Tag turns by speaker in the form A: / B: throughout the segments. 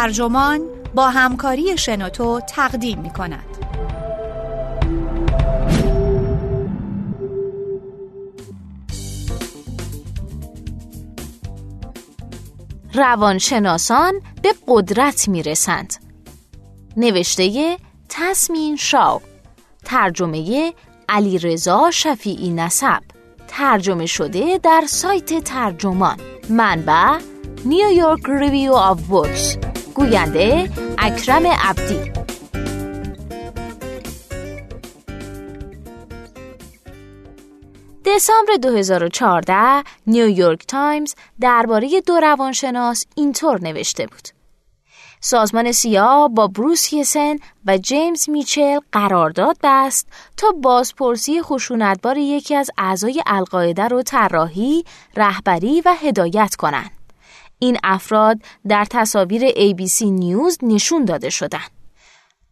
A: ترجمان با همکاری شنوتو تقدیم می کند.
B: روانشناسان به قدرت می رسند. نوشته تسمین شاو ترجمه علی رضا شفیعی نسب ترجمه شده در سایت ترجمان منبع نیویورک ریویو آف بوکس گوینده اکرم عبدی دسامبر 2014 نیویورک تایمز درباره دو روانشناس اینطور نوشته بود سازمان سیا با بروس جسن و جیمز میچل قرارداد بست تا بازپرسی خشونتبار یکی از اعضای القاعده رو طراحی، رهبری و هدایت کنند. این افراد در تصاویر ABC نیوز نشون داده شدند.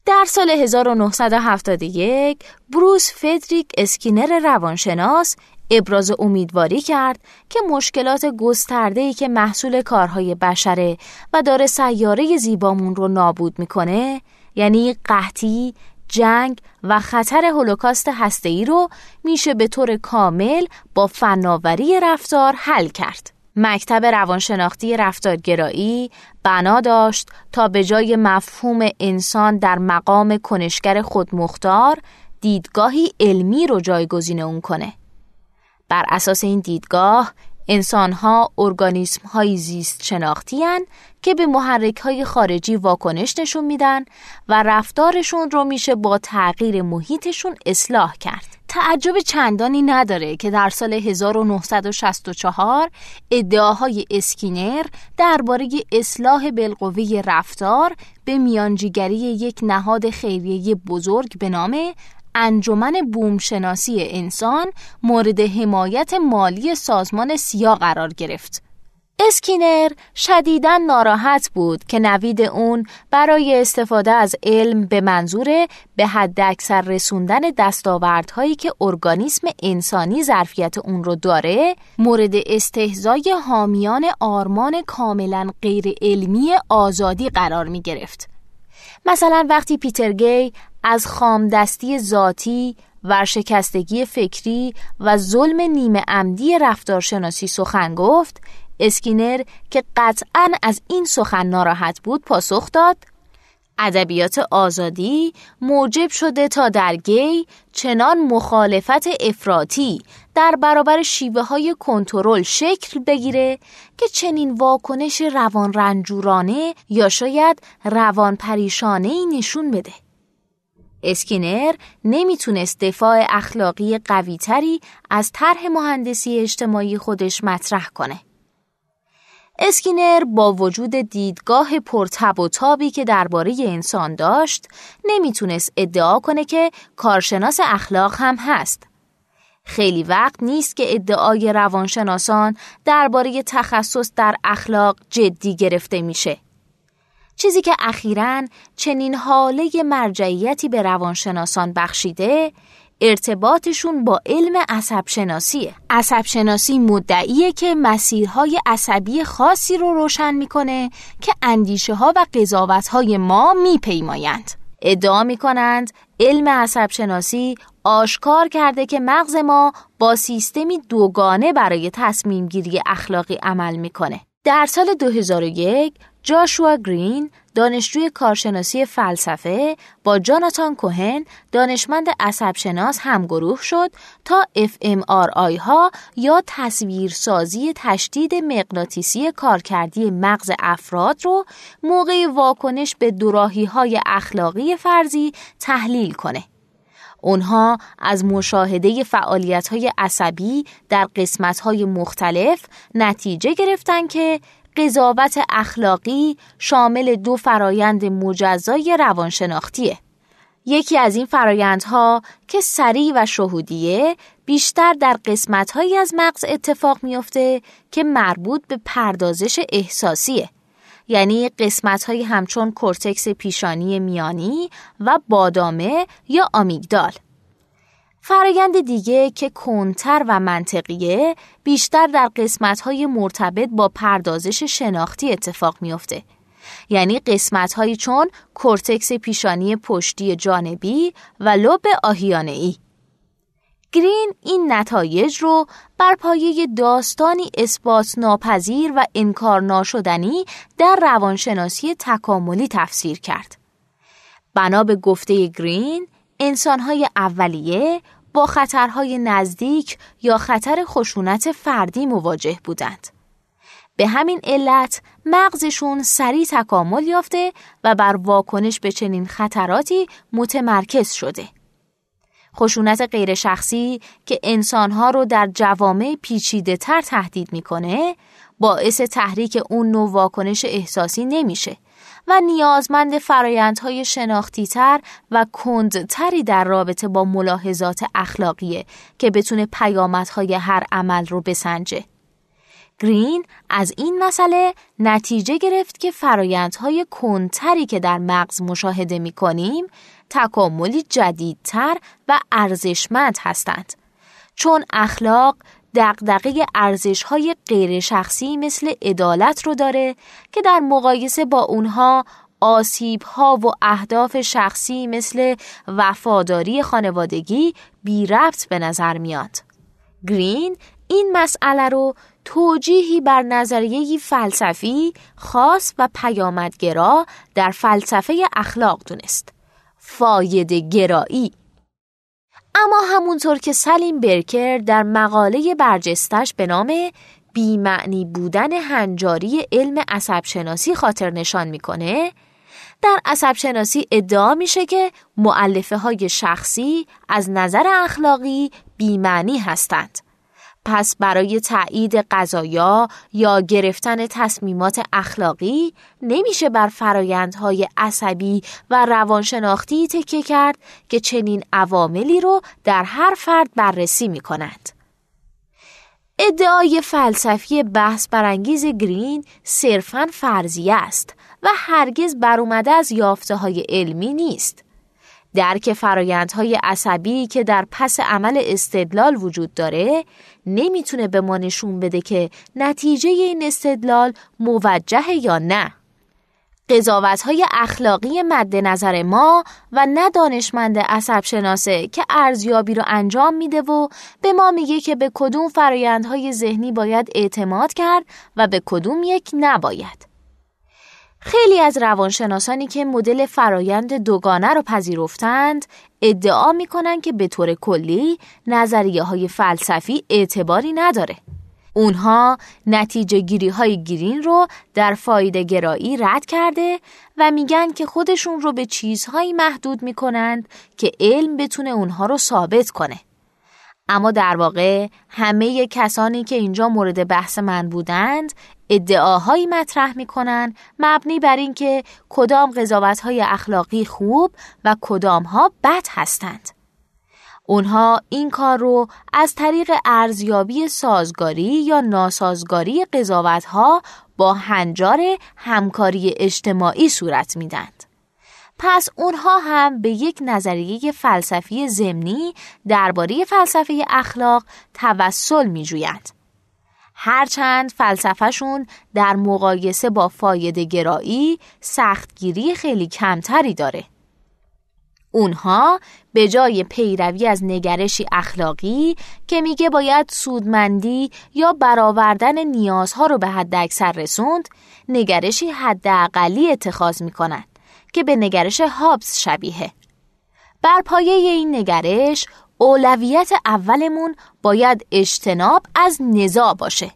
B: در سال 1971 بروس فدریک اسکینر روانشناس ابراز امیدواری کرد که مشکلات گسترده‌ای که محصول کارهای بشره و داره سیاره زیبامون رو نابود می‌کنه یعنی قحطی، جنگ و خطر هولوکاست هسته‌ای رو میشه به طور کامل با فناوری رفتار حل کرد. مکتب روانشناختی رفتارگرایی بنا داشت تا به جای مفهوم انسان در مقام کنشگر خودمختار دیدگاهی علمی رو جایگزین اون کنه. بر اساس این دیدگاه انسانها ارگانیسم های زیست شناختی که به محرک های خارجی واکنش نشون میدن و رفتارشون رو میشه با تغییر محیطشون اصلاح کرد. تعجب چندانی نداره که در سال 1964 ادعاهای اسکینر درباره اصلاح بالقوه رفتار به میانجیگری یک نهاد خیریه بزرگ به نام انجمن بومشناسی انسان مورد حمایت مالی سازمان سیا قرار گرفت. اسکینر شدیدا ناراحت بود که نوید اون برای استفاده از علم به منظور به حد اکثر رسوندن دستاوردهایی که ارگانیسم انسانی ظرفیت اون رو داره مورد استهزای حامیان آرمان کاملا غیر علمی آزادی قرار می گرفت. مثلا وقتی پیتر گی از خامدستی ذاتی، ورشکستگی فکری و ظلم نیمه عمدی رفتارشناسی سخن گفت اسکینر که قطعا از این سخن ناراحت بود پاسخ داد ادبیات آزادی موجب شده تا در گی چنان مخالفت افراطی در برابر شیوه های کنترل شکل بگیره که چنین واکنش روان رنجورانه یا شاید روان پریشانه ای نشون بده. اسکینر نمی‌تونست دفاع اخلاقی قویتری از طرح مهندسی اجتماعی خودش مطرح کنه. اسکینر با وجود دیدگاه پرتب و تابی که درباره انسان داشت نمی‌تونست ادعا کنه که کارشناس اخلاق هم هست. خیلی وقت نیست که ادعای روانشناسان درباره تخصص در اخلاق جدی گرفته میشه. چیزی که اخیرا چنین حاله مرجعیتی به روانشناسان بخشیده ارتباطشون با علم عصب شناسیه عصب شناسی مدعیه که مسیرهای عصبی خاصی رو روشن می‌کنه که اندیشه ها و قضاوت های ما میپیمایند. ادعا می‌کنند علم عصب شناسی آشکار کرده که مغز ما با سیستمی دوگانه برای تصمیم گیری اخلاقی عمل می‌کنه. در سال 2001 جاشوا گرین دانشجوی کارشناسی فلسفه با جاناتان کوهن دانشمند عصبشناس همگروه شد تا fMRI ها یا تصویرسازی تشدید مغناطیسی کارکردی مغز افراد رو موقع واکنش به دوراهی های اخلاقی فرضی تحلیل کنه. اونها از مشاهده فعالیت های عصبی در قسمت های مختلف نتیجه گرفتن که قضاوت اخلاقی شامل دو فرایند مجزای روانشناختیه. یکی از این فرایندها که سریع و شهودیه بیشتر در قسمتهایی از مغز اتفاق میافته که مربوط به پردازش احساسیه. یعنی قسمت همچون کورتکس پیشانی میانی و بادامه یا آمیگدال. فرایند دیگه که کندتر و منطقیه بیشتر در قسمت‌های مرتبط با پردازش شناختی اتفاق میافته یعنی قسمت هایی چون کورتکس پیشانی پشتی جانبی و لب آهیانه ای. گرین این نتایج رو بر پایه داستانی اثبات ناپذیر و انکار ناشدنی در روانشناسی تکاملی تفسیر کرد. بنا به گفته گرین، انسانهای اولیه با خطرهای نزدیک یا خطر خشونت فردی مواجه بودند. به همین علت مغزشون سریع تکامل یافته و بر واکنش به چنین خطراتی متمرکز شده. خشونت غیر شخصی که انسانها رو در جوامع پیچیده تر تهدید می‌کنه باعث تحریک اون نوع واکنش احساسی نمیشه و نیازمند فرایندهای شناختی تر و کندتری در رابطه با ملاحظات اخلاقیه که بتونه پیامدهای هر عمل رو بسنجه. گرین از این مسئله نتیجه گرفت که فرایندهای کندتری که در مغز مشاهده می کنیم تکاملی جدیدتر و ارزشمند هستند چون اخلاق دقدقه ارزش های غیر شخصی مثل عدالت رو داره که در مقایسه با اونها آسیب ها و اهداف شخصی مثل وفاداری خانوادگی بی ربط به نظر میاد. گرین این مسئله رو توجیهی بر نظریه فلسفی خاص و پیامدگرا در فلسفه اخلاق دونست. فایده گرایی اما همونطور که سلیم برکر در مقاله برجستش به نام بیمعنی بودن هنجاری علم عصبشناسی خاطر نشان می‌کنه در عصبشناسی ادعا میشه که معلفه های شخصی از نظر اخلاقی بیمعنی هستند. پس برای تایید قضایا یا گرفتن تصمیمات اخلاقی نمیشه بر فرایندهای عصبی و روانشناختی تکیه کرد که چنین عواملی رو در هر فرد بررسی می کند. ادعای فلسفی بحث برانگیز گرین صرفاً فرضیه است و هرگز برومده از یافته های علمی نیست. درک فرایندهای عصبی که در پس عمل استدلال وجود داره نمی‌تونه به ما نشون بده که نتیجه این استدلال موجه یا نه. قضاوت های اخلاقی مد نظر ما و نه دانشمند عصب شناسه که ارزیابی رو انجام میده و به ما میگه که به کدوم فرایندهای ذهنی باید اعتماد کرد و به کدوم یک نباید. خیلی از روانشناسانی که مدل فرایند دوگانه رو پذیرفتند ادعا می‌کنن که به طور کلی نظریه های فلسفی اعتباری نداره. اونها نتیجه گیری های گرین رو در فایده گرایی رد کرده و میگن که خودشون رو به چیزهایی محدود می‌کنند که علم بتونه اونها رو ثابت کنه. اما در واقع همه کسانی که اینجا مورد بحث من بودند ادعاهایی مطرح می‌کنن مبنی بر اینکه کدام های اخلاقی خوب و کدام ها بد هستند. اونها این کار رو از طریق ارزیابی سازگاری یا ناسازگاری ها با هنجار همکاری اجتماعی صورت میدند. پس اونها هم به یک نظریه فلسفی زمینی درباره فلسفه اخلاق توسل میجویند. هرچند فلسفهشون در مقایسه با فایده گرایی سختگیری خیلی کمتری داره. اونها به جای پیروی از نگرشی اخلاقی که میگه باید سودمندی یا برآوردن نیازها رو به حد اکثر رسوند نگرشی حداقلی اتخاذ می‌کنن که به نگرش هابس شبیه. بر پایه این نگرش اولویت اولمون باید اجتناب از نزاع باشه.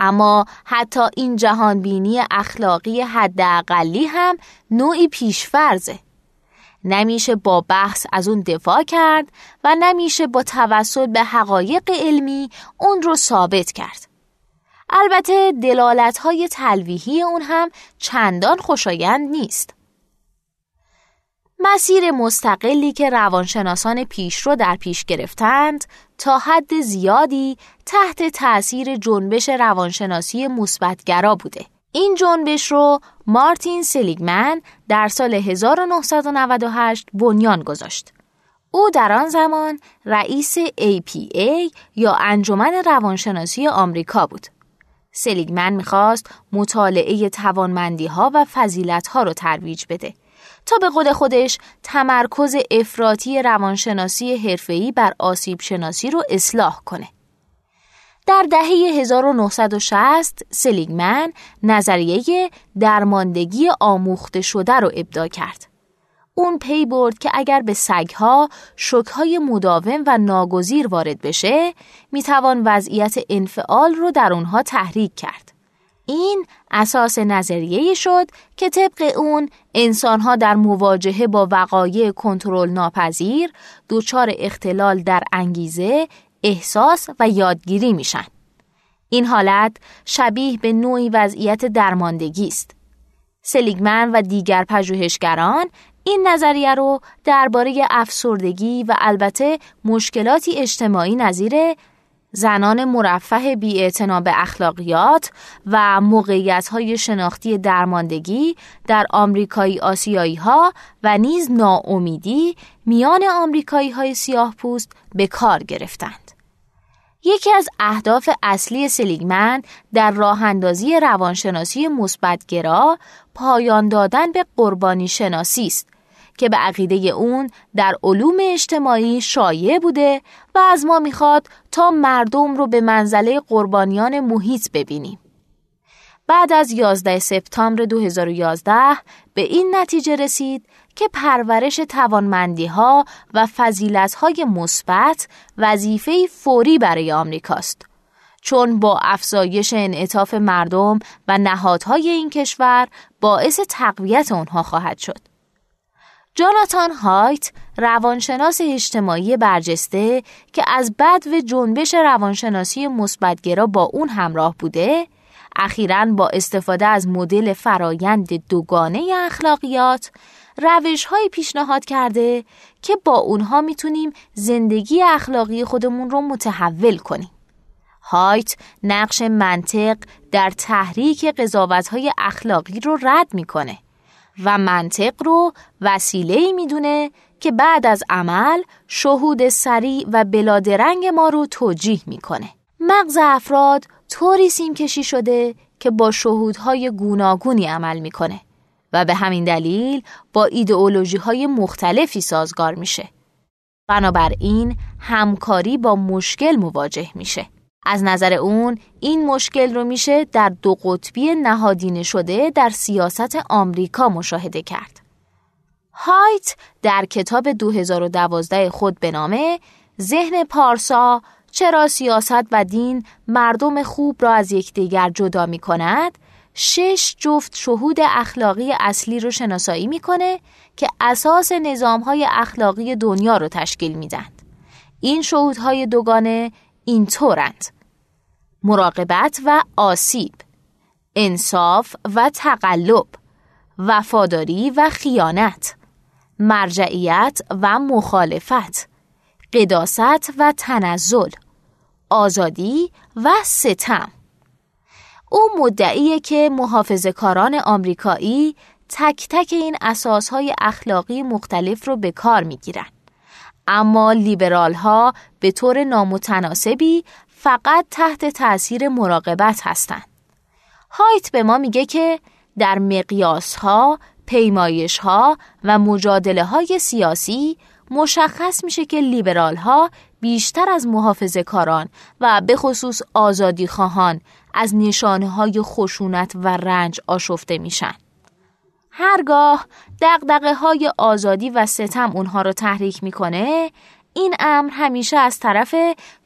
B: اما حتی این جهانبینی اخلاقی حداقلی هم نوعی پیشفرزه. نمیشه با بحث از اون دفاع کرد و نمیشه با توسط به حقایق علمی اون رو ثابت کرد. البته دلالت های تلویحی اون هم چندان خوشایند نیست. مسیر مستقلی که روانشناسان پیشرو در پیش گرفتند تا حد زیادی تحت تأثیر جنبش روانشناسی مثبتگرا بوده. این جنبش رو مارتین سلیگمن در سال 1998 بنیان گذاشت. او در آن زمان رئیس APA یا انجمن روانشناسی آمریکا بود. سلیگمن می‌خواست مطالعه توانمندی ها و فضیلت ها رو ترویج بده تا به خود خودش تمرکز افراطی روانشناسی حرفه‌ای بر آسیب شناسی رو اصلاح کنه. در دهه 1960 سلیگمن نظریه درماندگی آموخته شده رو ابدا کرد. اون پی برد که اگر به سگها شکهای مداوم و ناگزیر وارد بشه می‌توان وضعیت انفعال رو در اونها تحریک کرد. این اساس نظریه شد که طبق اون انسانها در مواجهه با وقایع کنترل ناپذیر دچار اختلال در انگیزه، احساس و یادگیری میشن. این حالت شبیه به نوعی وضعیت درماندگی است. سلیگمن و دیگر پژوهشگران این نظریه رو درباره افسردگی و البته مشکلاتی اجتماعی نظیر زنان مرفه بی به اخلاقیات و موقعیت های شناختی درماندگی در آمریکایی آسیایی ها و نیز ناامیدی میان آمریکایی های سیاه پوست به کار گرفتند. یکی از اهداف اصلی سلیگمن در راه اندازی روانشناسی مثبتگرا پایان دادن به قربانی شناسی است که به عقیده اون در علوم اجتماعی شایع بوده و از ما می‌خواد تا مردم رو به منزله قربانیان محیط ببینیم. بعد از 11 سپتامبر 2011 به این نتیجه رسید که پرورش توانمندی ها و فضیلت های مثبت وظیفه فوری برای آمریکاست. چون با افزایش انعطاف مردم و نهادهای این کشور باعث تقویت آنها خواهد شد. جاناتان هایت روانشناس اجتماعی برجسته که از بد و جنبش روانشناسی مثبتگرا با اون همراه بوده اخیرا با استفاده از مدل فرایند دوگانه اخلاقیات روش های پیشنهاد کرده که با اونها می‌تونیم زندگی اخلاقی خودمون رو متحول کنیم. هایت نقش منطق در تحریک قضاوت های اخلاقی رو رد می‌کنه و منطق رو وسیله می‌دونه که بعد از عمل شهود سریع و بلادرنگ ما رو توجیه می‌کنه. مغز افراد طوری سیمکشی شده که با شهودهای گوناگونی عمل می‌کنه و به همین دلیل با ایدئولوژی های مختلفی سازگار میشه. بنابراین همکاری با مشکل مواجه میشه. از نظر اون این مشکل رو میشه در دو قطبی نهادینه شده در سیاست آمریکا مشاهده کرد. هایت در کتاب 2012 خود به نام ذهن پارسا چرا سیاست و دین مردم خوب را از یکدیگر جدا می کند شش جفت شهود اخلاقی اصلی رو شناسایی می‌کنه که اساس نظامهای اخلاقی دنیا رو تشکیل میدن. این شهودهای دوگانه اینطورند. مراقبت و آسیب انصاف و تقلب وفاداری و خیانت مرجعیت و مخالفت قداست و تنزل آزادی و ستم. او مدعیه که محافظ کاران آمریکایی تک تک این اساسهای اخلاقی مختلف رو به کار می‌گیرن. اما لیبرال ها به طور نامتناسبی فقط تحت تأثیر مراقبت هستند. هایت به ما میگه که در مقیاس ها، پیمایش ها و مجادله های سیاسی مشخص میشه که لیبرال ها بیشتر از محافظه کاران و به خصوص آزادی خواهان از نشانه های خشونت و رنج آشفته میشن. هرگاه دقدقه های آزادی و ستم اونها رو تحریک می‌کنه این امر همیشه از طرف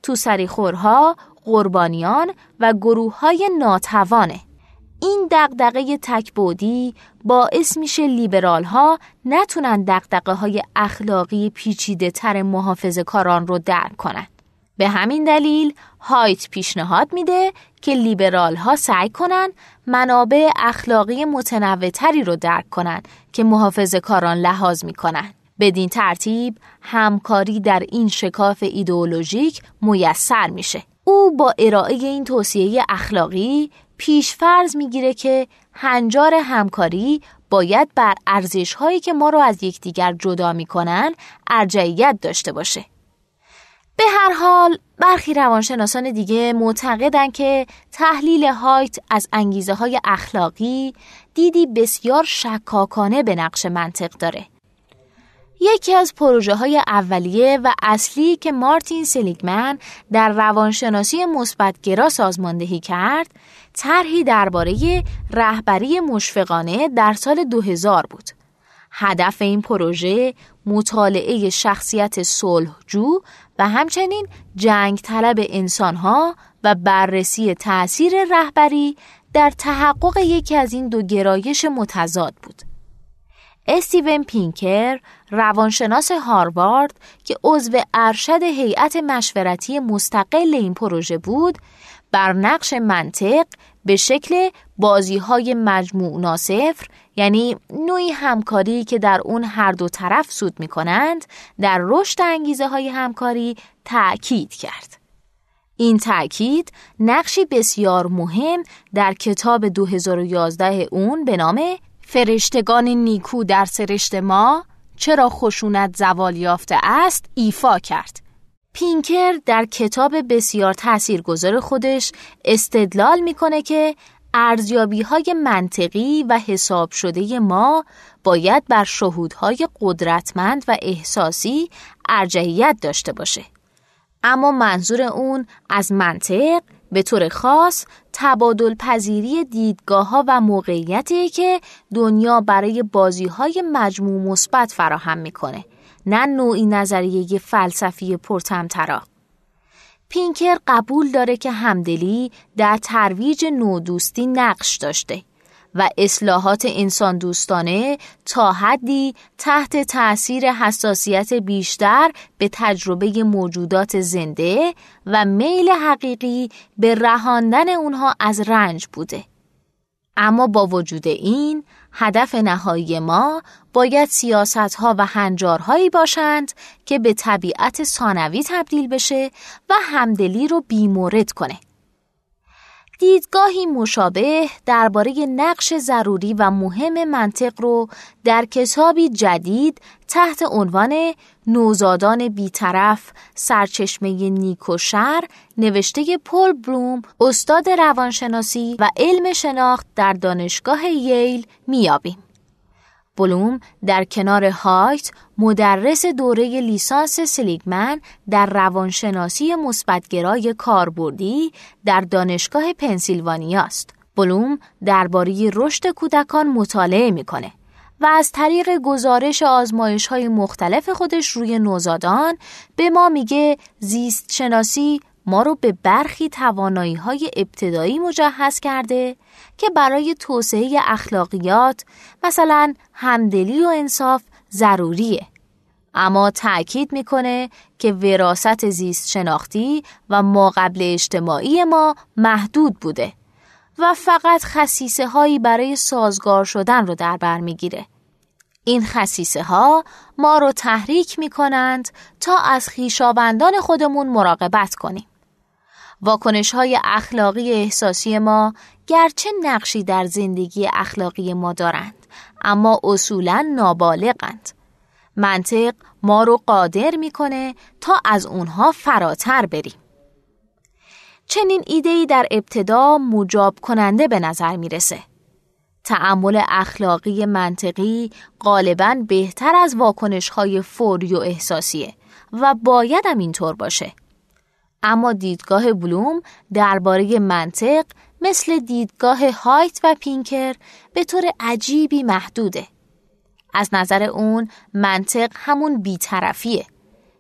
B: تو سریخورها، قربانیان و گروه های ناتوانه. این دقدقه تکبودی باعث میشه لیبرال ها نتونن دقدقه های اخلاقی پیچیده تر محافظ کاران رو درک کنن. به همین دلیل هایت پیشنهاد میده که لیبرال ها سعی کنن منابع اخلاقی متنوعتری رو درک کنن که محافظ کاران لحاظ می‌کنن. بدین ترتیب همکاری در این شکاف ایدئولوژیک میسر میشه. او با ارائه این توصیه اخلاقی پیشفرض می‌گیره که هنجار همکاری باید بر ارزش هایی که ما رو از یکدیگر جدا می‌کنن ارجعیت داشته باشه. به هر حال برخی روانشناسان دیگه معتقدن که تحلیل هایت از انگیزه های اخلاقی دیدی بسیار شکاکانه به نقش منطق داره. یکی از پروژه های اولیه و اصلی که مارتین سلیگمن در روانشناسی مثبتگرا سازماندهی کرد، طرحی درباره رهبری مشفقانه در سال 2000 بود. هدف این پروژه مطالعه شخصیت صلحجو و همچنین جنگ طلب انسانها و بررسی تأثیر رهبری در تحقق یکی از این دو گرایش متضاد بود. استیون پینکر روانشناس هاروارد که عضو ارشد هیئت مشورتی مستقل این پروژه بود بر نقش منطق به شکل بازی های مجموع ناصفر یعنی نوعی همکاری که در اون هر دو طرف سود می کنند در رشد انگیزه های همکاری تأکید کرد. این تأکید نقشی بسیار مهم در کتاب 2011 اون به نام فرشتگان نیکو در سرشت ما چرا خشونت زوال یافته است ایفا کرد. پینکر در کتاب بسیار تاثیرگذار خودش استدلال می‌کنه که ارزیابی های منطقی و حساب شده ما باید بر شهودهای قدرتمند و احساسی ارجحیت داشته باشه. اما منظور اون از منطق به طور خاص تبادل پذیری دیدگاه ها و موقعیتی که دنیا برای بازی های مجموع مثبت فراهم می‌کنه نه نوعی نظریه فلسفی پرتمطرا پینکر قبول داره که همدلی در ترویج نودوستی نقش داشته و اصلاحات انسان دوستانه تا حدی تحت تأثیر حساسیت بیشتر به تجربه موجودات زنده و میل حقیقی به رهاندن اونها از رنج بوده. اما با وجود این هدف نهایی ما باید سیاست ها و هنجارهایی باشند که به طبیعت ثانوی تبدیل بشه و همدلی رو بیمورد کنه. دیدگاهی مشابه درباره نقش ضروری و مهم منطق رو در کتابی جدید تحت عنوان نوزادان بیطرف سرچشمه نیک و شر نوشته پل بروم استاد روانشناسی و علم شناخت در دانشگاه ییل میابیم. بلوم در کنار هایت مدرس دوره لیسانس سلیگمن در روانشناسی مثبتگرای کاربردی در دانشگاه پنسیلوانیا است. بلوم درباره رشد کودکان مطالعه می‌کنه و از طریق گزارش آزمایش های مختلف خودش روی نوزادان به ما میگه زیست شناسی ما رو به برخی توانایی های ابتدایی مجهز کرده که برای توسعه اخلاقیات مثلا همدلی و انصاف ضروریه اما تأکید می‌کنه که وراست زیست شناختی و ما قبل اجتماعی ما محدود بوده و فقط خصیصه هایی برای سازگار شدن رو در بر می‌گیره. این خصیصه ها ما رو تحریک می کنند تا از خیشابندان خودمون مراقبت کنیم. واکنش های اخلاقی احساسی ما گرچه نقشی در زندگی اخلاقی ما دارند اما اصولا نابالغند. منطق ما رو قادر می‌کنه تا از اونها فراتر بریم. چنین ایدهی در ابتدا مجاب کننده به نظر می‌رسه. تعمل اخلاقی منطقی غالبا بهتر از واکنش های فوری و احساسیه و باید هم اینطور باشه. اما دیدگاه بلوم درباره منطق مثل دیدگاه هایت و پینکر به طور عجیبی محدوده. از نظر اون منطق همون بیطرفیه.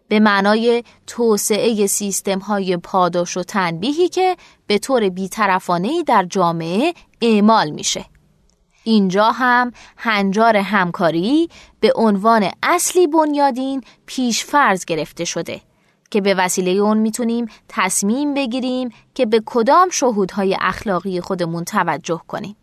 B: به معنای توسعه سیستم های پاداش و تنبیهی که به طور بیطرفانهی در جامعه اعمال میشه. اینجا هم هنجار همکاری به عنوان اصلی بنیادین پیش فرض گرفته شده که به وسیله اون می‌تونیم تصمیم بگیریم که به کدام شهودهای اخلاقی خودمون توجه کنیم.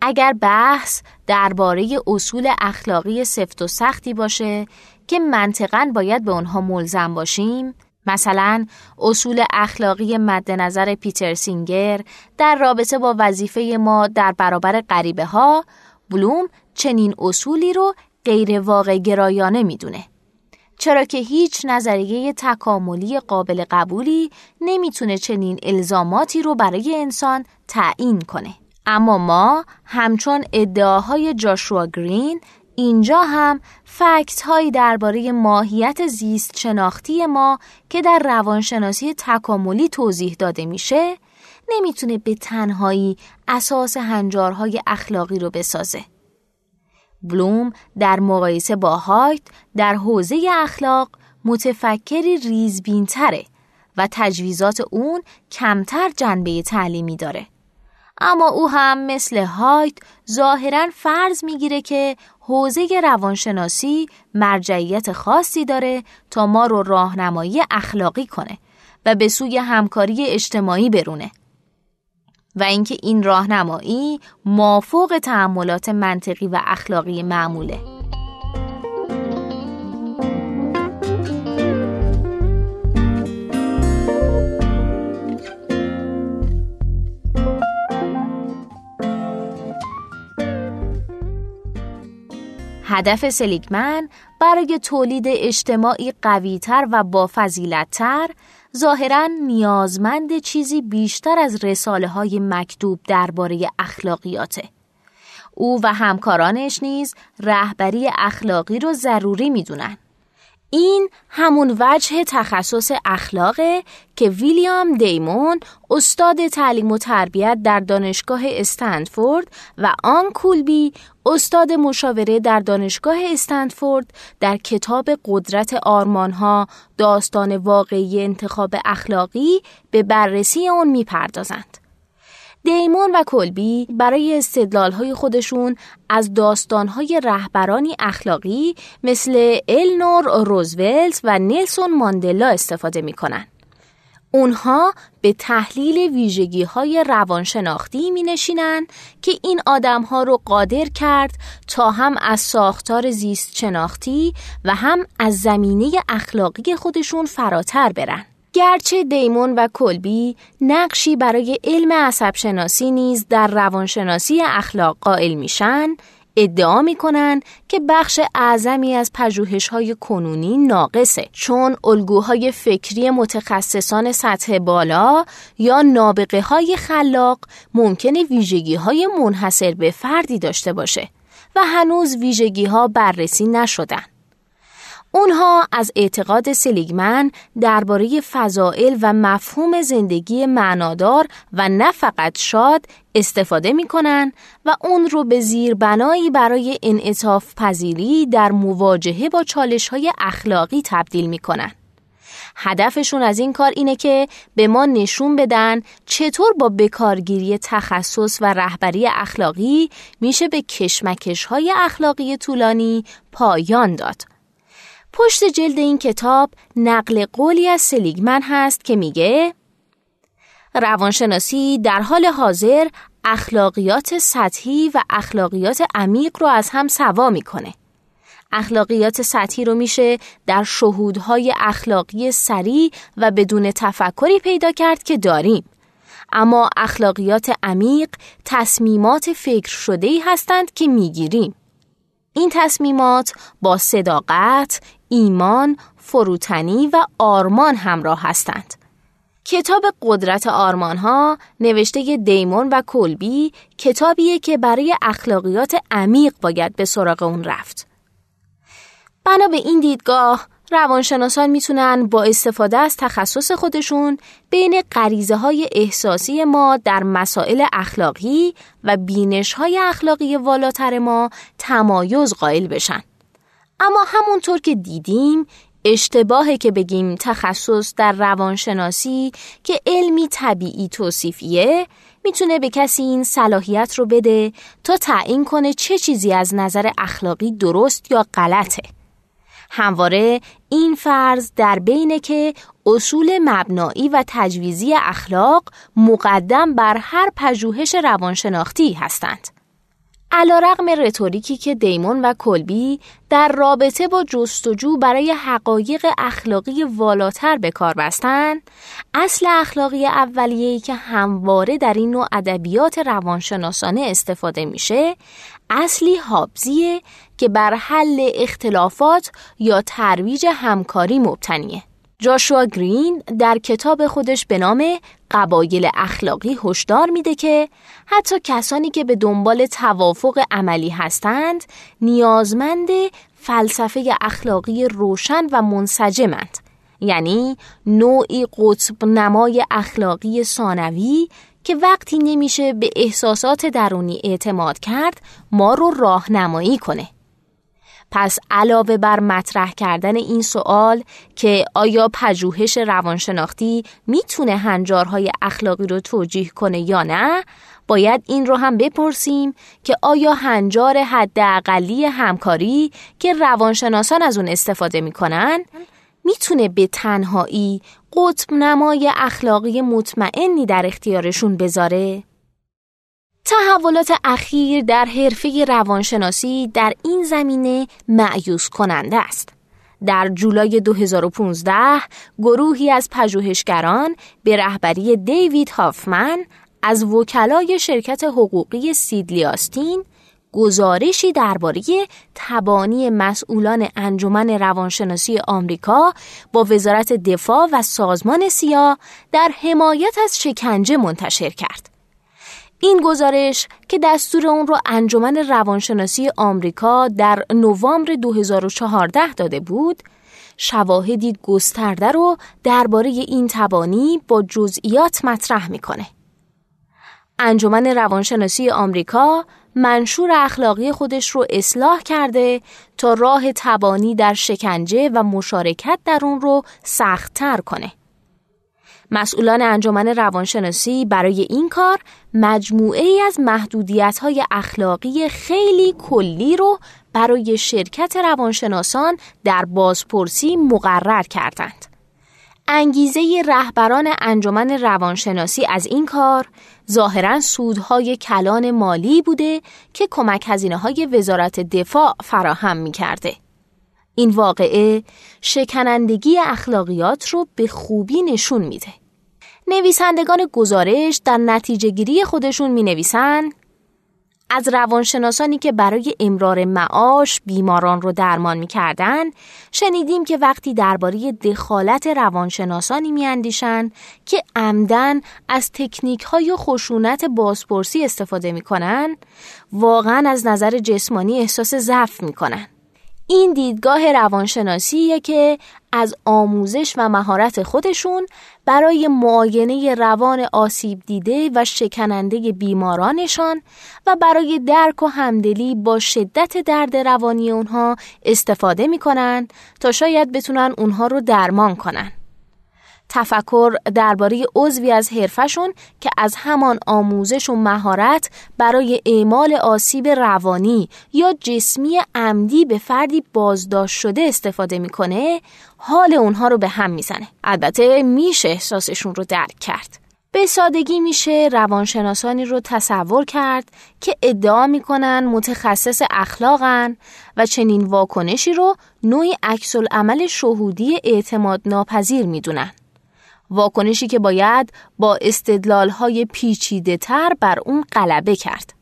B: اگر بحث درباره اصول اخلاقی سفت و سختی باشه که منطقا باید به اونها ملزم باشیم مثلا اصول اخلاقی مد نظر پیتر سینگر در رابطه با وظیفه ما در برابر غریبه ها بلوم چنین اصولی رو غیر واقع گرایانه می‌دونه چرا که هیچ نظریه تکاملی قابل قبولی نمی‌تونه چنین الزاماتی رو برای انسان تعیین کنه. اما ما همچون ادعاهای جاشوا گرین اینجا هم فکت هایی درباره ماهیت زیست شناختی ما که در روانشناسی تکاملی توضیح داده میشه نمی‌تونه به تنهایی اساس هنجارهای اخلاقی رو بسازه. بلوم در مقایسه با هایت در حوزه اخلاق متفکری ریزبینتره و تجویزات اون کمتر جنبه تعلیمی داره. اما او هم مثل هایت ظاهرا فرض می‌گیره که حوزه روانشناسی مرجعیت خاصی داره تا ما رو راهنمایی اخلاقی کنه و به سوی همکاری اجتماعی برونه. و اینکه این راهنمایی مافوق تعاملات منطقی و اخلاقی معموله. هدف سلیگمن برای تولید اجتماعی قویتر و با فضیلتتر ظاهرا نیازمند چیزی بیشتر از رساله های مکتوب درباره اخلاقیاته. او و همکارانش نیز رهبری اخلاقی رو ضروری می‌دونن. این همون وجه تخصص اخلاقه که ویلیام دیمون استاد تعلیم و تربیت در دانشگاه استنفورد و آن کولبی استاد مشاوره در دانشگاه استنفورد در کتاب قدرت آرمانها داستان واقعی انتخاب اخلاقی به بررسی آن می‌پردازند. دیمون و کلبی برای استدلالهای خودشون از داستانهای رهبرانی اخلاقی مثل النور روزولت و نیلسون ماندلا استفاده می‌کنن. اونها به تحلیل ویژگی های روانشناختی می نشینن که این آدم ها رو قادر کرد تا هم از ساختار زیست شناختی و هم از زمینه اخلاقی خودشون فراتر برن. گرچه دیمون و کلبی نقشی برای علم عصب شناسی نیز در روانشناسی اخلاق قائل میشن ادعا می‌کنن که بخش اعظمی از پژوهش‌های کنونی ناقصه چون الگوهای فکری متخصصان سطح بالا یا نابغه های خلاق ممکنه ویژگی های منحصر به فردی داشته باشه و هنوز ویژگی ها بررسی نشدن. اونها از اعتقاد سلیگمن درباره فضائل و مفهوم زندگی معنادار و نه فقط شاد استفاده می‌کنن و اون رو به زیربنایی برای انعطاف پذیری در مواجهه با چالش های اخلاقی تبدیل می‌کنن. هدفشون از این کار اینه که به ما نشون بدن چطور با بکارگیری تخصص و رهبری اخلاقی میشه به کشمکش های اخلاقی طولانی پایان داد. پشت جلد این کتاب نقل قولی از سلیگمن هست که میگه روانشناسی در حال حاضر اخلاقیات سطحی و اخلاقیات عمیق رو از هم سوا می‌کنه. اخلاقیات سطحی رو میشه در شهودهای اخلاقی سریع و بدون تفکری پیدا کرد که داریم. اما اخلاقیات عمیق تصمیمات فکر شده ای هستند که می‌گیریم. این تصمیمات با صداقت، ایمان، فروتنی و آرمان همراه هستند. کتاب قدرت آرمان ها نوشته دیمون و کلبی کتابیه که برای اخلاقیات عمیق باید به سراغ اون رفت. بنا به این دیدگاه روانشناسان می‌تونن با استفاده از تخصص خودشون بین غریزه های احساسی ما در مسائل اخلاقی و بینش های اخلاقی والاتر ما تمایز قائل بشن. اما همونطور که دیدیم اشتباهه که بگیم تخصص در روانشناسی که علمی طبیعی توصیفیه می‌تونه به کسی این صلاحیت رو بده تا تعیین کنه چه چیزی از نظر اخلاقی درست یا غلطه. همواره این فرض در بینه که اصول مبنایی و تجویزی اخلاق مقدم بر هر پژوهش روانشناختی هستند. علا رقم رتوریکی که دیمون و کلبی در رابطه با جستجو برای حقایق اخلاقی والاتر به کار بستند، اصل اخلاقی اولیه‌ای که همواره در این نوع ادبیات روانشناسانه استفاده میشه، اصلی حابزیه که بر حل اختلافات یا ترویج همکاری مبتنیه. جاشوا گرین در کتاب خودش به نام قبایل اخلاقی هشدار میده که حتی کسانی که به دنبال توافق عملی هستند نیازمند فلسفه اخلاقی روشن و منسجمند. یعنی نوعی قطب نمای اخلاقی ثانوی که وقتی نمیشه به احساسات درونی اعتماد کرد ما رو راهنمایی کنه. پس علاوه بر مطرح کردن این سوال که آیا پژوهش روانشناختی می‌تونه هنجارهای اخلاقی رو توجیه کنه یا نه باید این رو هم بپرسیم که آیا هنجار حداقلی همکاری که روانشناسان از اون استفاده می‌کنن می‌تونه به تنهایی قطب نمای اخلاقی مطمئنی در اختیارشون بذاره؟ تحولات اخیر در حرفه روانشناسی در این زمینه معیوس کننده است. در جولای 2015 گروهی از پژوهشگران به رهبری دیوید هافمن از وکلای شرکت حقوقی سیدلی آستین گزارشی درباره تبانی مسئولان انجمن روانشناسی آمریکا با وزارت دفاع و سازمان سیا در حمایت از شکنجه منتشر کرد. این گزارش که دستور اون رو انجمن روانشناسی آمریکا در نوامبر 2014 داده بود، شواهدی گسترده رو درباره این تبانی با جزئیات مطرح می‌کنه. انجمن روانشناسی آمریکا منشور اخلاقی خودش رو اصلاح کرده تا راه تبانی در شکنجه و مشارکت در اون رو سختتر کنه. مسئولان انجمن روانشناسی برای این کار مجموعه ای از محدودیت های اخلاقی خیلی کلی رو برای شرکت روانشناسان در بازپرسی مقرر کردند. انگیزه رهبران انجمن روانشناسی از این کار ظاهرا سودهای کلان مالی بوده که کمک هزینه های وزارت دفاع فراهم می کرده. این واقعه شکنندگی اخلاقیات رو به خوبی نشون میده. نویسندگان گزارش در نتیجه گیری خودشون می نویسن از روانشناسانی که برای امرار معاش بیماران رو درمان می‌کردن شنیدیم که وقتی درباره دخالت روانشناسانی میاندیشن که عمدن از تکنیک های خشونت بازپرسی استفاده می‌کنن واقعا از نظر جسمانی احساس ضعف می‌کنن این دیدگاه روانشناسیه که از آموزش و مهارت خودشون برای معاینه روان آسیب دیده و شکننده بیمارانشان و برای درک و همدلی با شدت درد روانی اونها استفاده می‌کنن تا شاید بتونن اونها رو درمان کنن. تفکر درباره عضوی از حرفشون که از همان آموزش و مهارت برای اعمال آسیب روانی یا جسمی عمدی به فردی بازداشت شده استفاده می‌کنه حال اونها رو به هم می‌زنه البته میشه احساسشون رو درک کرد به سادگی میشه روانشناسانی رو تصور کرد که ادعا می‌کنن متخصص اخلاقن و چنین واکنشی رو نوعی عکس عمل شهودی اعتماد ناپذیر می‌دونن. واکنشی که باید با های پیچیده تر بر اون غلبه کرد.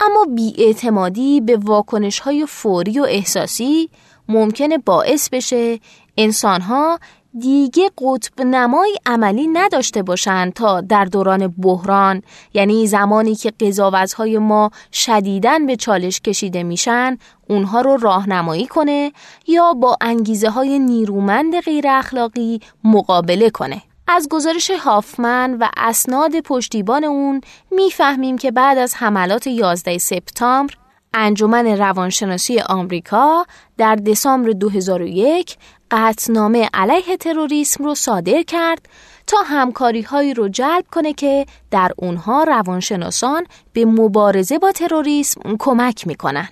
B: اما بیاعتمادی به واکنش های فوری و احساسی ممکنه باعث بشه انسانها دیگه قطب نمای عملی نداشته باشند تا در دوران بحران یعنی زمانی که قضاوتهای ما شدیدن به چالش کشیده میشن اونها رو راهنمایی کنه یا با انگیزه های نیرومند غیر اخلاقی مقابله کنه. از گزارش هافمن و اسناد پشتیبان اون می‌فهمیم که بعد از حملات 11 سپتامبر انجمن روانشناسی آمریکا در دسامبر 2001 قطنامه علیه تروریسم رو صادر کرد تا همکاری هایی رو جلب کنه که در اونها روانشناسان به مبارزه با تروریسم کمک می‌کنن.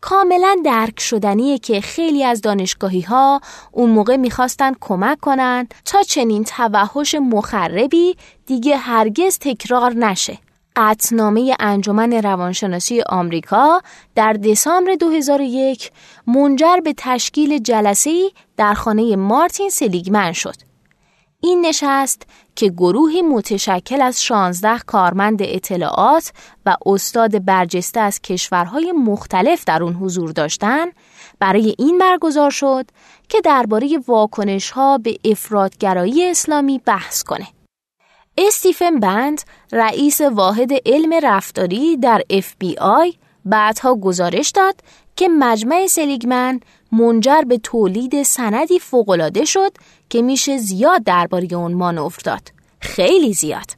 B: کاملا درک شدنیه که خیلی از دانشگاهی ها اون موقع می‌خواستن کمک کنن تا چنین توحش مخربی دیگه هرگز تکرار نشه. قطنامه انجمن روانشناسی آمریکا در دسامبر 2001 منجر به تشکیل جلسه‌ای در خانه مارتین سلیگمن شد. این نشست که گروهی متشکل از 16 کارمند اطلاعات و استاد برجسته از کشورهای مختلف در اون حضور داشتند برای این برگزار شد که درباره واکنش ها به افرادگرایی اسلامی بحث کنه. استیفن بند رئیس واحد علم رفتاری در FBI بعدها گزارش داد که مجمع سلیگمن منجر به تولید سندی فوقالعاده شد که میشه زیاد درباره اون مانور داد. خیلی زیاد.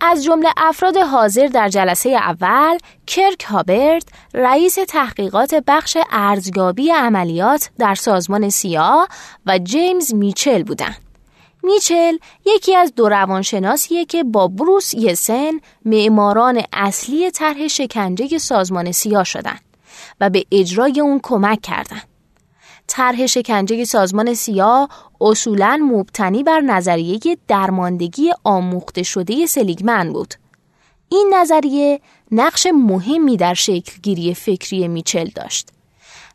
B: از جمله افراد حاضر در جلسه اول کرک هابرت رئیس تحقیقات بخش ارزیابی عملیات در سازمان سیا و جیمز میچل بودند. میچل یکی از دو روانشناسیه که با بروس یسن معماران اصلی طرح شکنجه سازمان سیا شدند و به اجرای اون کمک کردند. طرح شکنجه سازمان سیا اصولا مبتنی بر نظریه درماندگی آموخته شده سلیگمن بود. این نظریه نقش مهمی در شکلگیری فکری میچل داشت.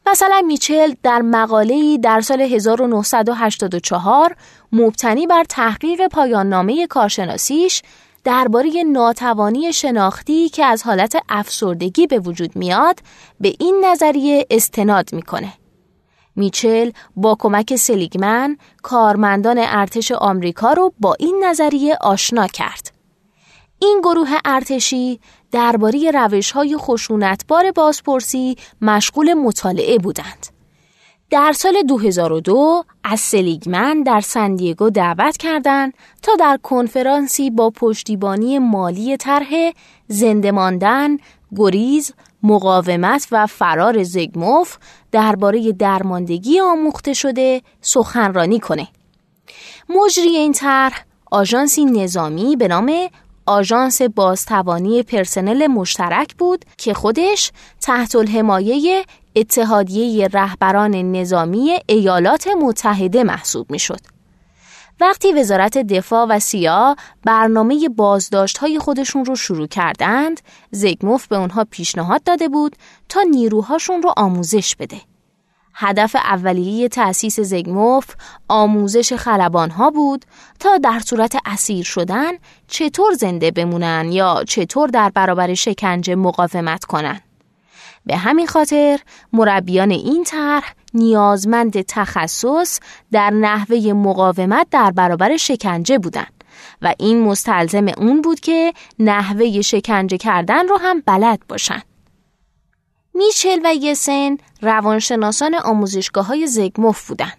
B: مثلا میچل در مقاله‌ای در سال 1984 مبتنی بر تحقیق پایان نامه کارشناسیش درباره ناتوانی شناختی که از حالت افسردگی به وجود میاد به این نظریه استناد می‌کنه. میچل با کمک سلیگمن کارمندان ارتش آمریکا رو با این نظریه آشنا کرد. این گروه ارتشی درباره روش‌های خشونتبار بازپرسی مشغول مطالعه بودند. در سال 2002 از سلیگمن در سندیگو دعوت کردند تا در کنفرانسی با پشتیبانی مالی طرح زنده ماندن، گریز، مقاومت و فرار زگموف درباره درماندگی آموخته شده سخنرانی کنه. مجری این طرح آژانسی نظامی به نام آژانس بازتوانی پرسنل مشترک بود که خودش تحت الحمایه اتحادیه رهبران نظامی ایالات متحده محسوب می شد. وقتی وزارت دفاع و سیا برنامه بازداشت های خودشون رو شروع کردند، زگموف به اونها پیشنهاد داده بود تا نیروهاشون رو آموزش بده. هدف اولیه تأسیس زگموف آموزش خلبان ها بود تا در صورت اسیر شدن چطور زنده بمونن یا چطور در برابر شکنجه مقاومت کنن. به همین خاطر مربیان این طرح نیازمند تخصص در نحوه مقاومت در برابر شکنجه بودند و این مستلزم اون بود که نحوه شکنجه کردن رو هم بلد باشن. میچل و یسن روانشناسان آموزشگاه های زگموف بودند.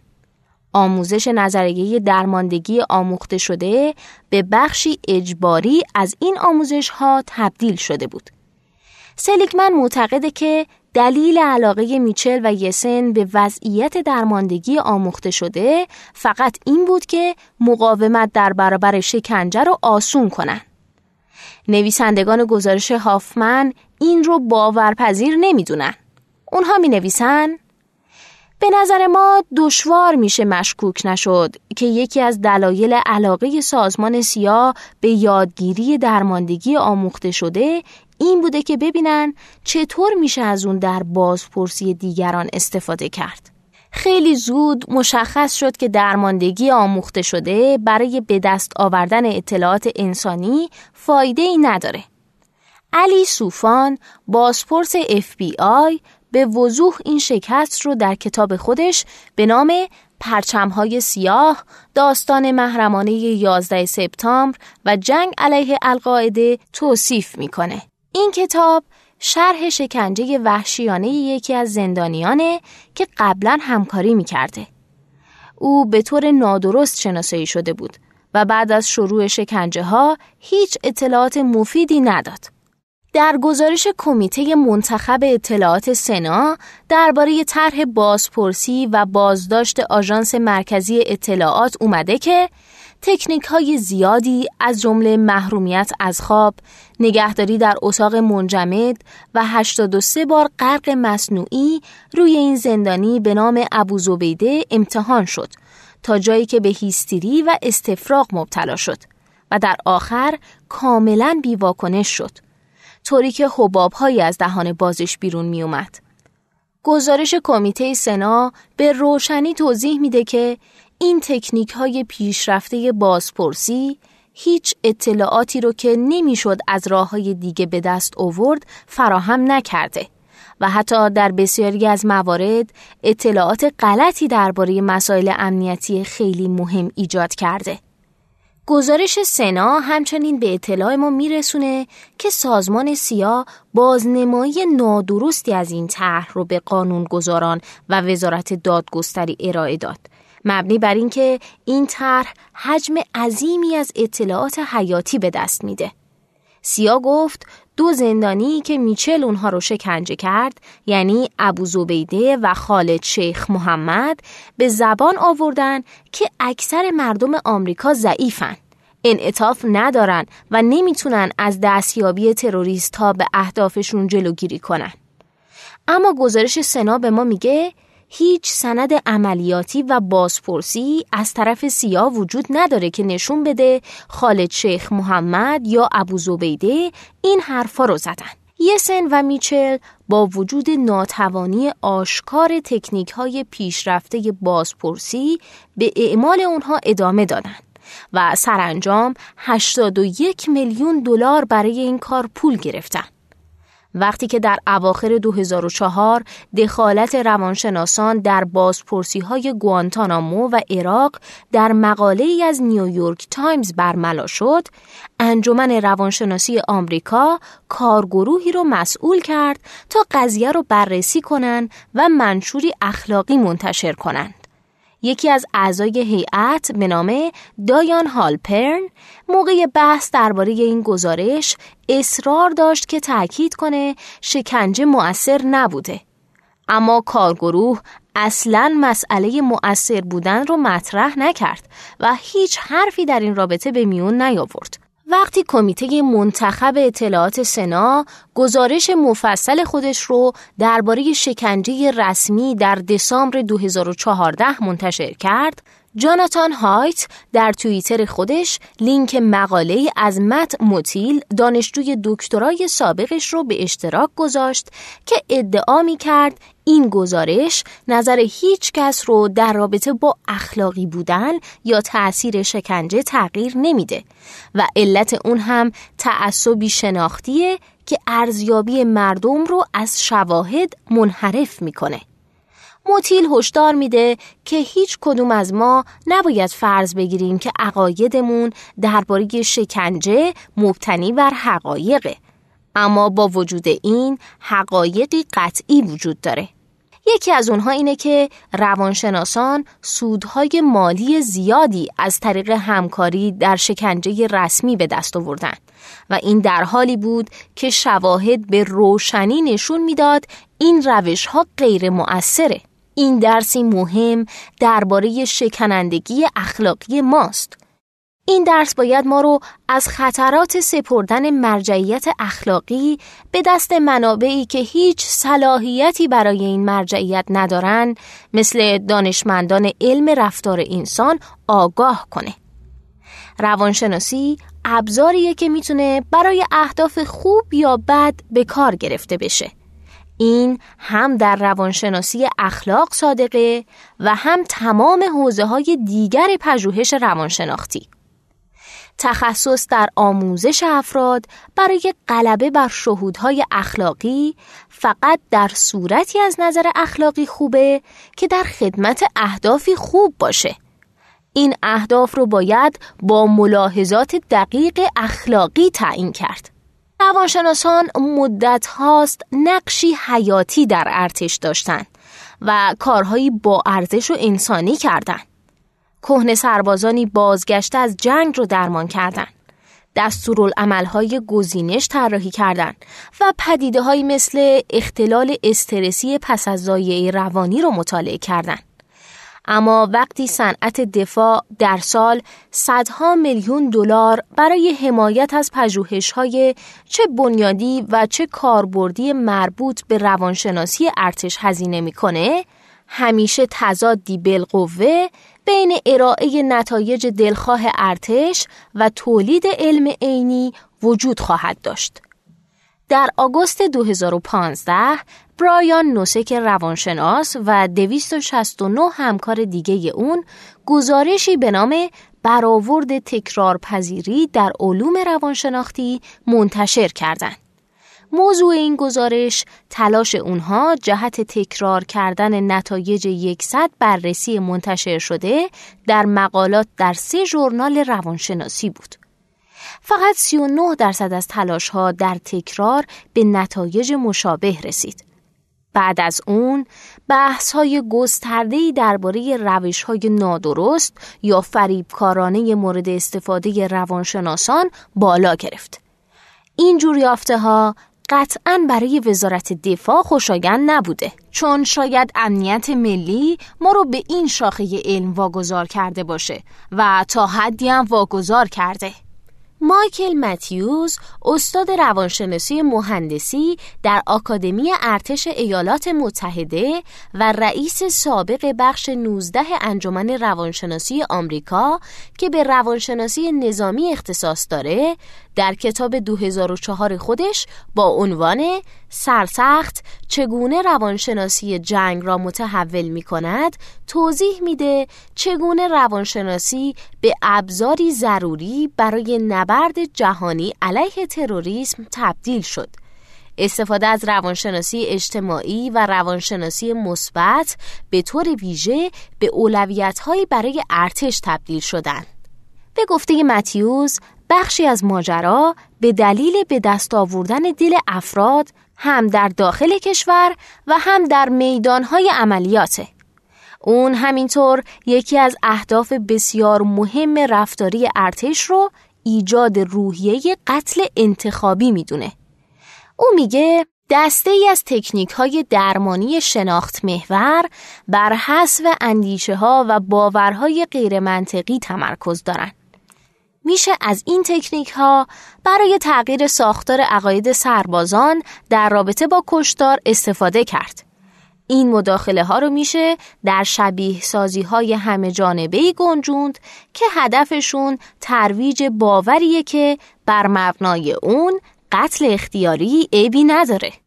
B: آموزش نظریه درماندگی آموخته شده به بخشی اجباری از این آموزش ها تبدیل شده بود. سلیکمن معتقده که دلیل علاقه میچل و یسن به وضعیت درماندگی آموخته شده فقط این بود که مقاومت در برابر شکنجه رو آسون کنن. نویسندگان گزارش هافمن این رو باورپذیر نمی‌دونن. اونها می نویسن به نظر ما دشوار میشه مشکوک نشد که یکی از دلایل علاقه سازمان سیا به یادگیری درماندگی آموخته شده این بوده که ببینن چطور میشه از اون در بازپرسی دیگران استفاده کرد. خیلی زود مشخص شد که درماندگی آموخته شده برای به دست آوردن اطلاعات انسانی فایده ای نداره. علی سوفان بازپرس FBI به وضوح این شکست رو در کتاب خودش به نام پرچمهای سیاه، داستان محرمانه 11 سپتامبر و جنگ علیه القاعده توصیف می‌کنه. این کتاب شرح شکنجه وحشیانه یکی از زندانیانه که قبلا همکاری می‌کرده. او به طور نادرست شناسایی شده بود و بعد از شروع شکنجه ها هیچ اطلاعات مفیدی نداد. در گزارش کمیته منتخب اطلاعات سنا درباره طرح بازپرسی و بازداشت آژانس مرکزی اطلاعات اومده که تکنیک های زیادی از جمله محرومیت از خواب، نگهداری در اتاق منجمد و 83 بار غرق مصنوعی روی این زندانی به نام ابو زبیده امتحان شد تا جایی که به هیستری و استفراغ مبتلا شد و در آخر کاملا بیواکنش شد طوری که حبابهایی از دهان بازش بیرون می اومد. گزارش کمیته سنا به روشنی توضیح میده که این تکنیک های پیشرفته بازپرسی هیچ اطلاعاتی رو که نمی‌شد از راه های دیگه به دست آورد فراهم نکرده و حتی در بسیاری از موارد اطلاعات غلطی درباره مسائل امنیتی خیلی مهم ایجاد کرده. گزارش سنا همچنین به اطلاع ما میرسونه که سازمان سیا بازنمایی نادرستی از این طرح رو به قانون گذاران و وزارت دادگستری ارائه داد مبنی بر اینکه این طرح حجم عظیمی از اطلاعات حیاتی به دست میده. سیا گفت دو زندانی که میچل اونها رو شکنجه کرد یعنی ابو زبیده و خالد شیخ محمد به زبان آوردن که اکثر مردم آمریکا ضعیفن انعطاف ندارن و نمی‌تونن از دستیابی تروریست ها به اهدافشون جلوگیری کنن اما گزارش سنا به ما میگه هیچ سند عملیاتی و بازپرسی از طرف سیا وجود نداره که نشون بده خالد شیخ محمد یا ابو زبیده این حرفا رو زدن. یسن و میچل با وجود ناتوانی آشکار تکنیک های پیشرفته بازپرسی به اعمال اونها ادامه دادند و سرانجام 81 میلیون دلار برای این کار پول گرفتن. وقتی که در اواخر 2004 دخالت روانشناسان در بازپرسی های گوانتانامو و عراق در مقاله ای از نیویورک تایمز برملا شد، انجمن روانشناسی آمریکا کارگروهی رو مسئول کرد تا قضیه رو بررسی کنند و منشوری اخلاقی منتشر کنند. یکی از اعضای هیئت به نام دایان هالپرن موقع بحث درباره این گزارش اصرار داشت که تاکید کنه شکنجه مؤثر نبوده. اما کارگروه اصلا مسئله مؤثر بودن رو مطرح نکرد و هیچ حرفی در این رابطه به میون نیاورد. وقتی کمیته منتخب اطلاعات سنا گزارش مفصل خودش رو درباره شکنجه رسمی در دسامبر 2014 منتشر کرد، جاناتان هایت در توییتر خودش لینک مقاله از مت موتیل دانشجوی دکترای سابقش رو به اشتراک گذاشت که ادعا می کرد این گزارش نظر هیچ کس رو در رابطه با اخلاقی بودن یا تأثیر شکنجه تغییر نمیده و علت اون هم تعصبی شناختیه که ارزیابی مردم رو از شواهد منحرف می‌کنه. موتیل هشدار میده که هیچ کدوم از ما نباید فرض بگیریم که عقایدمون درباره شکنجه مبتنی بر حقایقه اما با وجود این حقایقی قطعی وجود داره یکی از اونها اینه که روانشناسان سودهای مالی زیادی از طریق همکاری در شکنجه رسمی به دست آوردن و این در حالی بود که شواهد به روشنی نشون می‌داد این روش ها غیر مؤثره. این درسی مهم درباره شکنندگی اخلاقی ماست. این درس باید ما رو از خطرات سپردن مرجعیت اخلاقی به دست منابعی که هیچ صلاحیتی برای این مرجعیت ندارن مثل دانشمندان علم رفتار انسان آگاه کنه. روانشناسی ابزاریه که می‌تونه برای اهداف خوب یا بد به کار گرفته بشه. این هم در روانشناسی اخلاق صادقه و هم تمام حوزه های دیگر پژوهش روانشناختی. تخصص در آموزش افراد برای غلبه بر شهودهای اخلاقی فقط در صورتی از نظر اخلاقی خوبه که در خدمت اهدافی خوب باشه. این اهداف رو باید با ملاحظات دقیق اخلاقی تعیین کرد. روانشناسان مدت هاست نقشی حیاتی در ارتش داشتند و کارهایی با ارزش و انسانی کردند. کهنه سربازانی بازگشته از جنگ رو درمان کردند. دستورالعملهای گزینش طراحی کردند و پدیده های مثل اختلال استرسی پس از زایعه روانی رو مطالعه کردند. اما وقتی صنعت دفاع در سال صدها میلیون دلار برای حمایت از پژوهش‌های چه بنیادی و چه کاربردی مربوط به روانشناسی ارتش هزینه می‌کنه همیشه تضادی بالقوه بین ارائه نتایج دلخواه ارتش و تولید علم عینی وجود خواهد داشت. در آگوست 2015 برایان نوسک روانشناس و 269 همکار دیگه اون گزارشی به نام برآورد تکرارپذیری در علوم روانشناختی منتشر کردند. موضوع این گزارش تلاش اونها جهت تکرار کردن نتایج یکصد بررسی منتشر شده در مقالات در سه ژورنال روانشناسی بود. فقط 39 درصد از تلاش ها در تکرار به نتایج مشابه رسید. بعد از اون بحث های گستردهی درباره روش های نادرست یا فریبکارانه مورد استفاده روانشناسان بالا گرفت. این جور یافته ها قطعا برای وزارت دفاع خوشایند نبوده چون شاید امنیت ملی ما رو به این شاخه علم واگذار کرده باشه و تا حدی هم واگذار کرده مایکل متیوز استاد روانشناسی مهندسی در آکادمی ارتش ایالات متحده و رئیس سابق بخش 19 انجمن روانشناسی آمریکا که به روانشناسی نظامی اختصاص داره در کتاب 2004 خودش با عنوان سرسخت چگونه روانشناسی جنگ را متحول می کند توضیح میده چگونه روانشناسی به ابزاری ضروری برای نبرد جهانی علیه تروریسم تبدیل شد استفاده از روانشناسی اجتماعی و روانشناسی مثبت به طور ویژه به اولویت‌هایی برای ارتش تبدیل شدند. به گفته متیوز بخشی از ماجرا به دلیل به دست آوردن دل افراد هم در داخل کشور و هم در میدانهای عملیاته. اون همینطور یکی از اهداف بسیار مهم رفتاری ارتش رو ایجاد روحیه قتل انتخابی می‌دونه. او میگه دسته ای از تکنیک های درمانی شناخت محور بر حسب اندیشه ها و باورهای غیرمنطقی تمرکز دارند. میشه از این تکنیک ها برای تغییر ساختار عقاید سربازان در رابطه با کشتار استفاده کرد. این مداخله ها رو میشه در شبیه سازی های همه جانبه گنجوند که هدفشون ترویج باوریه که بر مبنای اون قتل اختیاری عیبی نداره.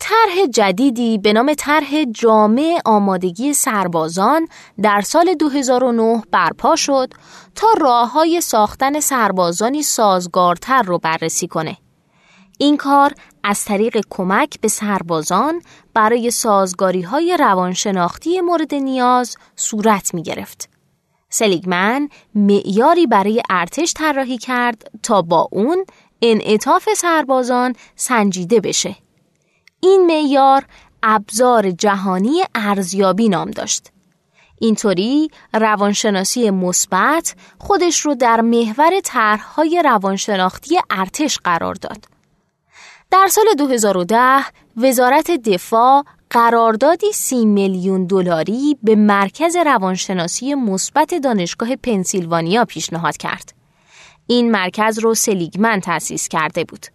B: طرح جدیدی به نام طرح جامع آمادگی سربازان در سال 2009 برپا شد تا راه های ساختن سربازانی سازگارتر رو بررسی کنه. این کار از طریق کمک به سربازان برای سازگاری های روانشناختی مورد نیاز صورت می گرفت. سلیگمن معیاری برای ارتش طراحی کرد تا با اون انعطاف سربازان سنجیده بشه. این معیار ابزار جهانی ارزیابی نام داشت. اینطوری روانشناسی مثبت خودش رو در محور طرحهای روانشناختی ارتش قرار داد. در سال 2010 وزارت دفاع قراردادی سی میلیون دلاری به مرکز روانشناسی مثبت دانشگاه پنسیلوانیا پیشنهاد کرد. این مرکز رو سلیگمن تأسیس کرده بود.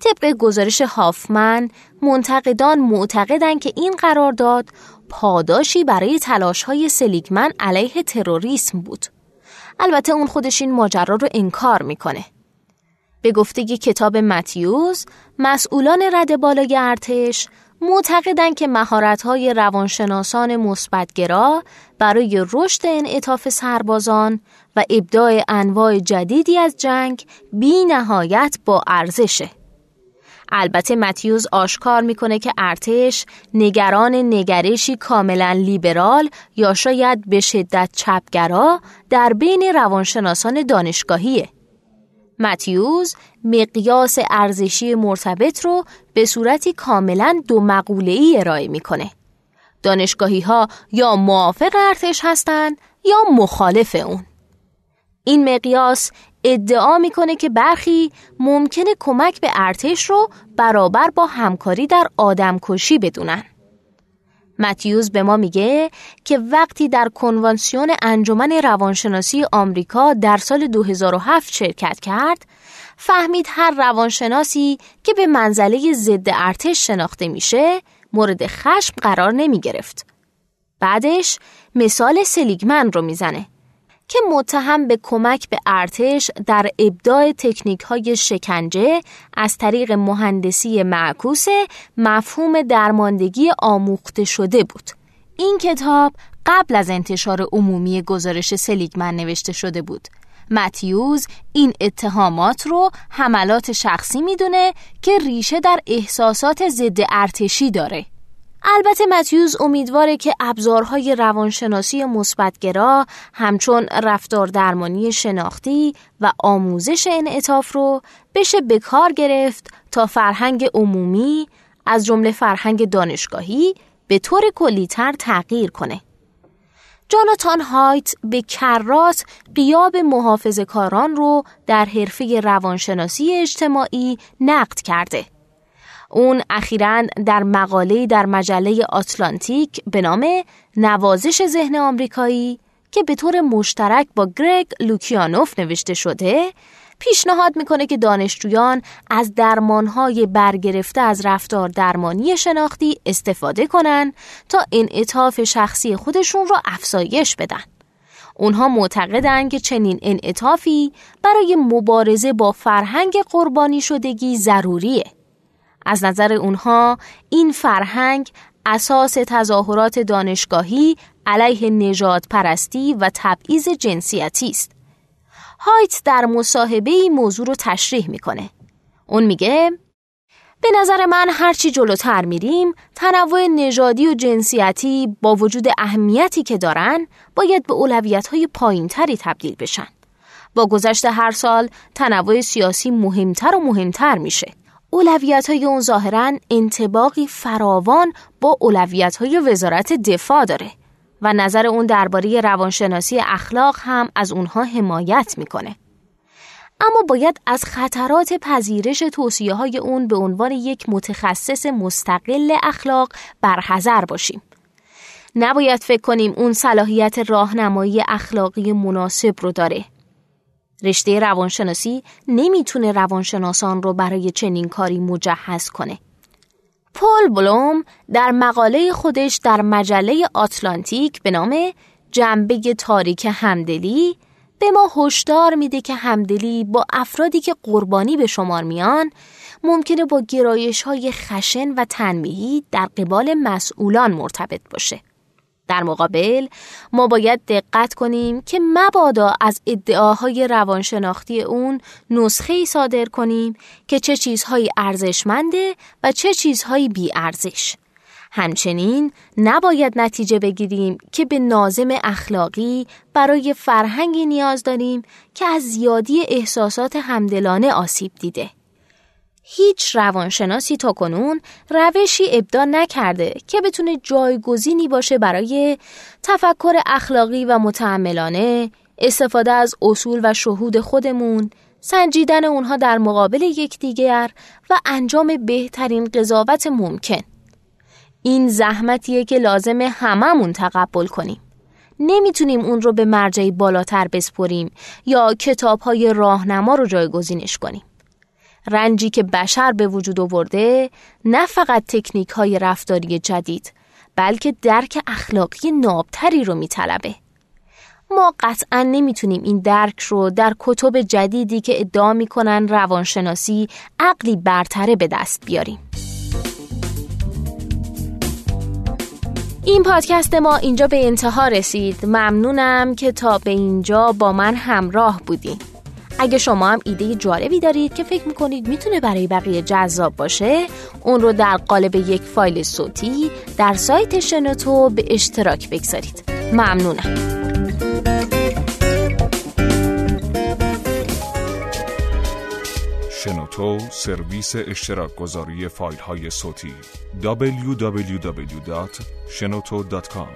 B: طبق گزارش هافمن منتقدان معتقدند که این قرارداد پاداشی برای تلاش های سلیگمن علیه تروریسم بود. البته اون خودش این ماجرا رو انکار می‌کنه. به گفتگی کتاب متیوز، مسئولان رد بالای ارتش معتقدند که مهارت‌های روانشناسان مثبتگرا برای رشد انعطاف سربازان و ابداع انواع جدیدی از جنگ بی نهایت با ارزشه. البته متیوز آشکار می‌کنه که ارتش نگران نگرشی کاملا لیبرال یا شاید به شدت چپگرا در بین روانشناسان دانشگاهیه. متیوز مقیاس ارزشی مرتبط رو به صورتی کاملا دو مقوله ای ارائه می‌کنه. دانشگاهی ها یا موافق ارتش هستند یا مخالف اون. این مقیاس ادعا می‌کنه که برخی ممکنه کمک به ارتش رو برابر با همکاری در آدمکشی بدونن. متیوز به ما میگه که وقتی در کنوانسیون انجمن روانشناسی آمریکا در سال 2007 شرکت کرد، فهمید هر روانشناسی که به منزله ضد ارتش شناخته میشه، مورد خشم قرار نمی گرفت. بعدش مثال سلیگمن رو می‌زنه که متهم به کمک به ارتش در ابداع تکنیک های شکنجه از طریق مهندسی معکوس مفهوم درماندگی آموخته شده بود. این کتاب قبل از انتشار عمومی گزارش سلیگمن نوشته شده بود. متیوز این اتهامات رو حملات شخصی می‌دونه که ریشه در احساسات ضد ارتشی داره. البته متیوز امیدواره که ابزارهای روانشناسی مثبتگرا همچون رفتار درمانی شناختی و آموزش انعطاف رو بشه به کار گرفت تا فرهنگ عمومی از جمله فرهنگ دانشگاهی به طور کلیتر تغییر کنه. جاناتان هایت به کرات قیاب محافظ کاران رو در حرفه روانشناسی اجتماعی نقد کرده. اون اخیرا در مقاله در مجله آتلانتیک به نام نوازش ذهن آمریکایی که به طور مشترک با گرگ لوکیانوف نوشته شده پیشنهاد می‌کنه که دانشجویان از درمانهای برگرفته از رفتار درمانی شناختی استفاده کنن تا انعطاف شخصی خودشون رو افزایش بدن. اونها معتقدند که چنین انعطافی برای مبارزه با فرهنگ قربانی شدگی ضروریه. از نظر اونها این فرهنگ اساس تظاهرات دانشگاهی علیه نجات پرستی و تبعیض جنسیتی است. هایت در مصاحبه این موضوع رو تشریح می‌کنه. اون میگه به نظر من هرچی جلوتر میریم تنوع نژادی و جنسیتی با وجود اهمیتی که دارن باید به اولویت های پایین تری تبدیل بشن. با گذشت هر سال تنوع سیاسی مهمتر و مهمتر میشه. اولویت های اون ظاهرا انتباقی فراوان با اولویت های وزارت دفاع داره و نظر اون درباره روانشناسی اخلاق هم از اونها حمایت می‌کنه. اما باید از خطرات پذیرش توصیه های اون به عنوان یک متخصص مستقل اخلاق برحذر باشیم. نباید فکر کنیم اون صلاحیت راهنمایی اخلاقی مناسب رو داره رشته روانشناسی نمی‌تونه روانشناسان رو برای چنین کاری مجهز کنه. پول بلوم در مقاله خودش در مجله آتلانتیک به نام جنبه تاریک همدلی به ما هشدار میده که همدلی با افرادی که قربانی به شمار میان ممکنه با گرایش های خشن و تنمیهی در قبال مسئولان مرتبط باشه. در مقابل ما باید دقت کنیم که مبادا از ادعاهای روانشناختی اون نسخه ای صادر کنیم که چه چیزهایی ارزشمنده و چه چیزهایی بی ارزش. همچنین نباید نتیجه بگیریم که به نازم اخلاقی برای فرهنگی نیاز داریم که از زیادی احساسات همدلانه آسیب دیده. هیچ روانشناسی تا کنون روشی ابدا نکرده که بتونه جایگزینی باشه برای تفکر اخلاقی و متعملانه استفاده از اصول و شهود خودمون سنجیدن اونها در مقابل یکدیگر و انجام بهترین قضاوت ممکن. این زحمتیه که لازمه هممون تقبل کنیم. نمی‌تونیم اون رو به مرجعی بالاتر بسپریم یا کتاب های راهنما رو جایگزینش کنیم. رنجی که بشر به وجود آورده نه فقط تکنیک های رفتاری جدید بلکه درک اخلاقی نابتری رو میطلبه. ما قطعا نمی‌تونیم این درک رو در کتب جدیدی که ادعا می‌کنن روانشناسی عقلی برتره به دست بیاریم. این پادکست ما اینجا به انتها رسید ممنونم که تا به اینجا با من همراه بودیم اگه شما هم ایده جالبی دارید که فکر می‌کنید می‌تونه برای بقیه جذاب باشه اون رو در قالب یک فایل صوتی در سایت شنوتو به اشتراک بگذارید. ممنونم.
C: شنوتو سرویس اشتراک گذاری فایل های صوتی www.shenoto.com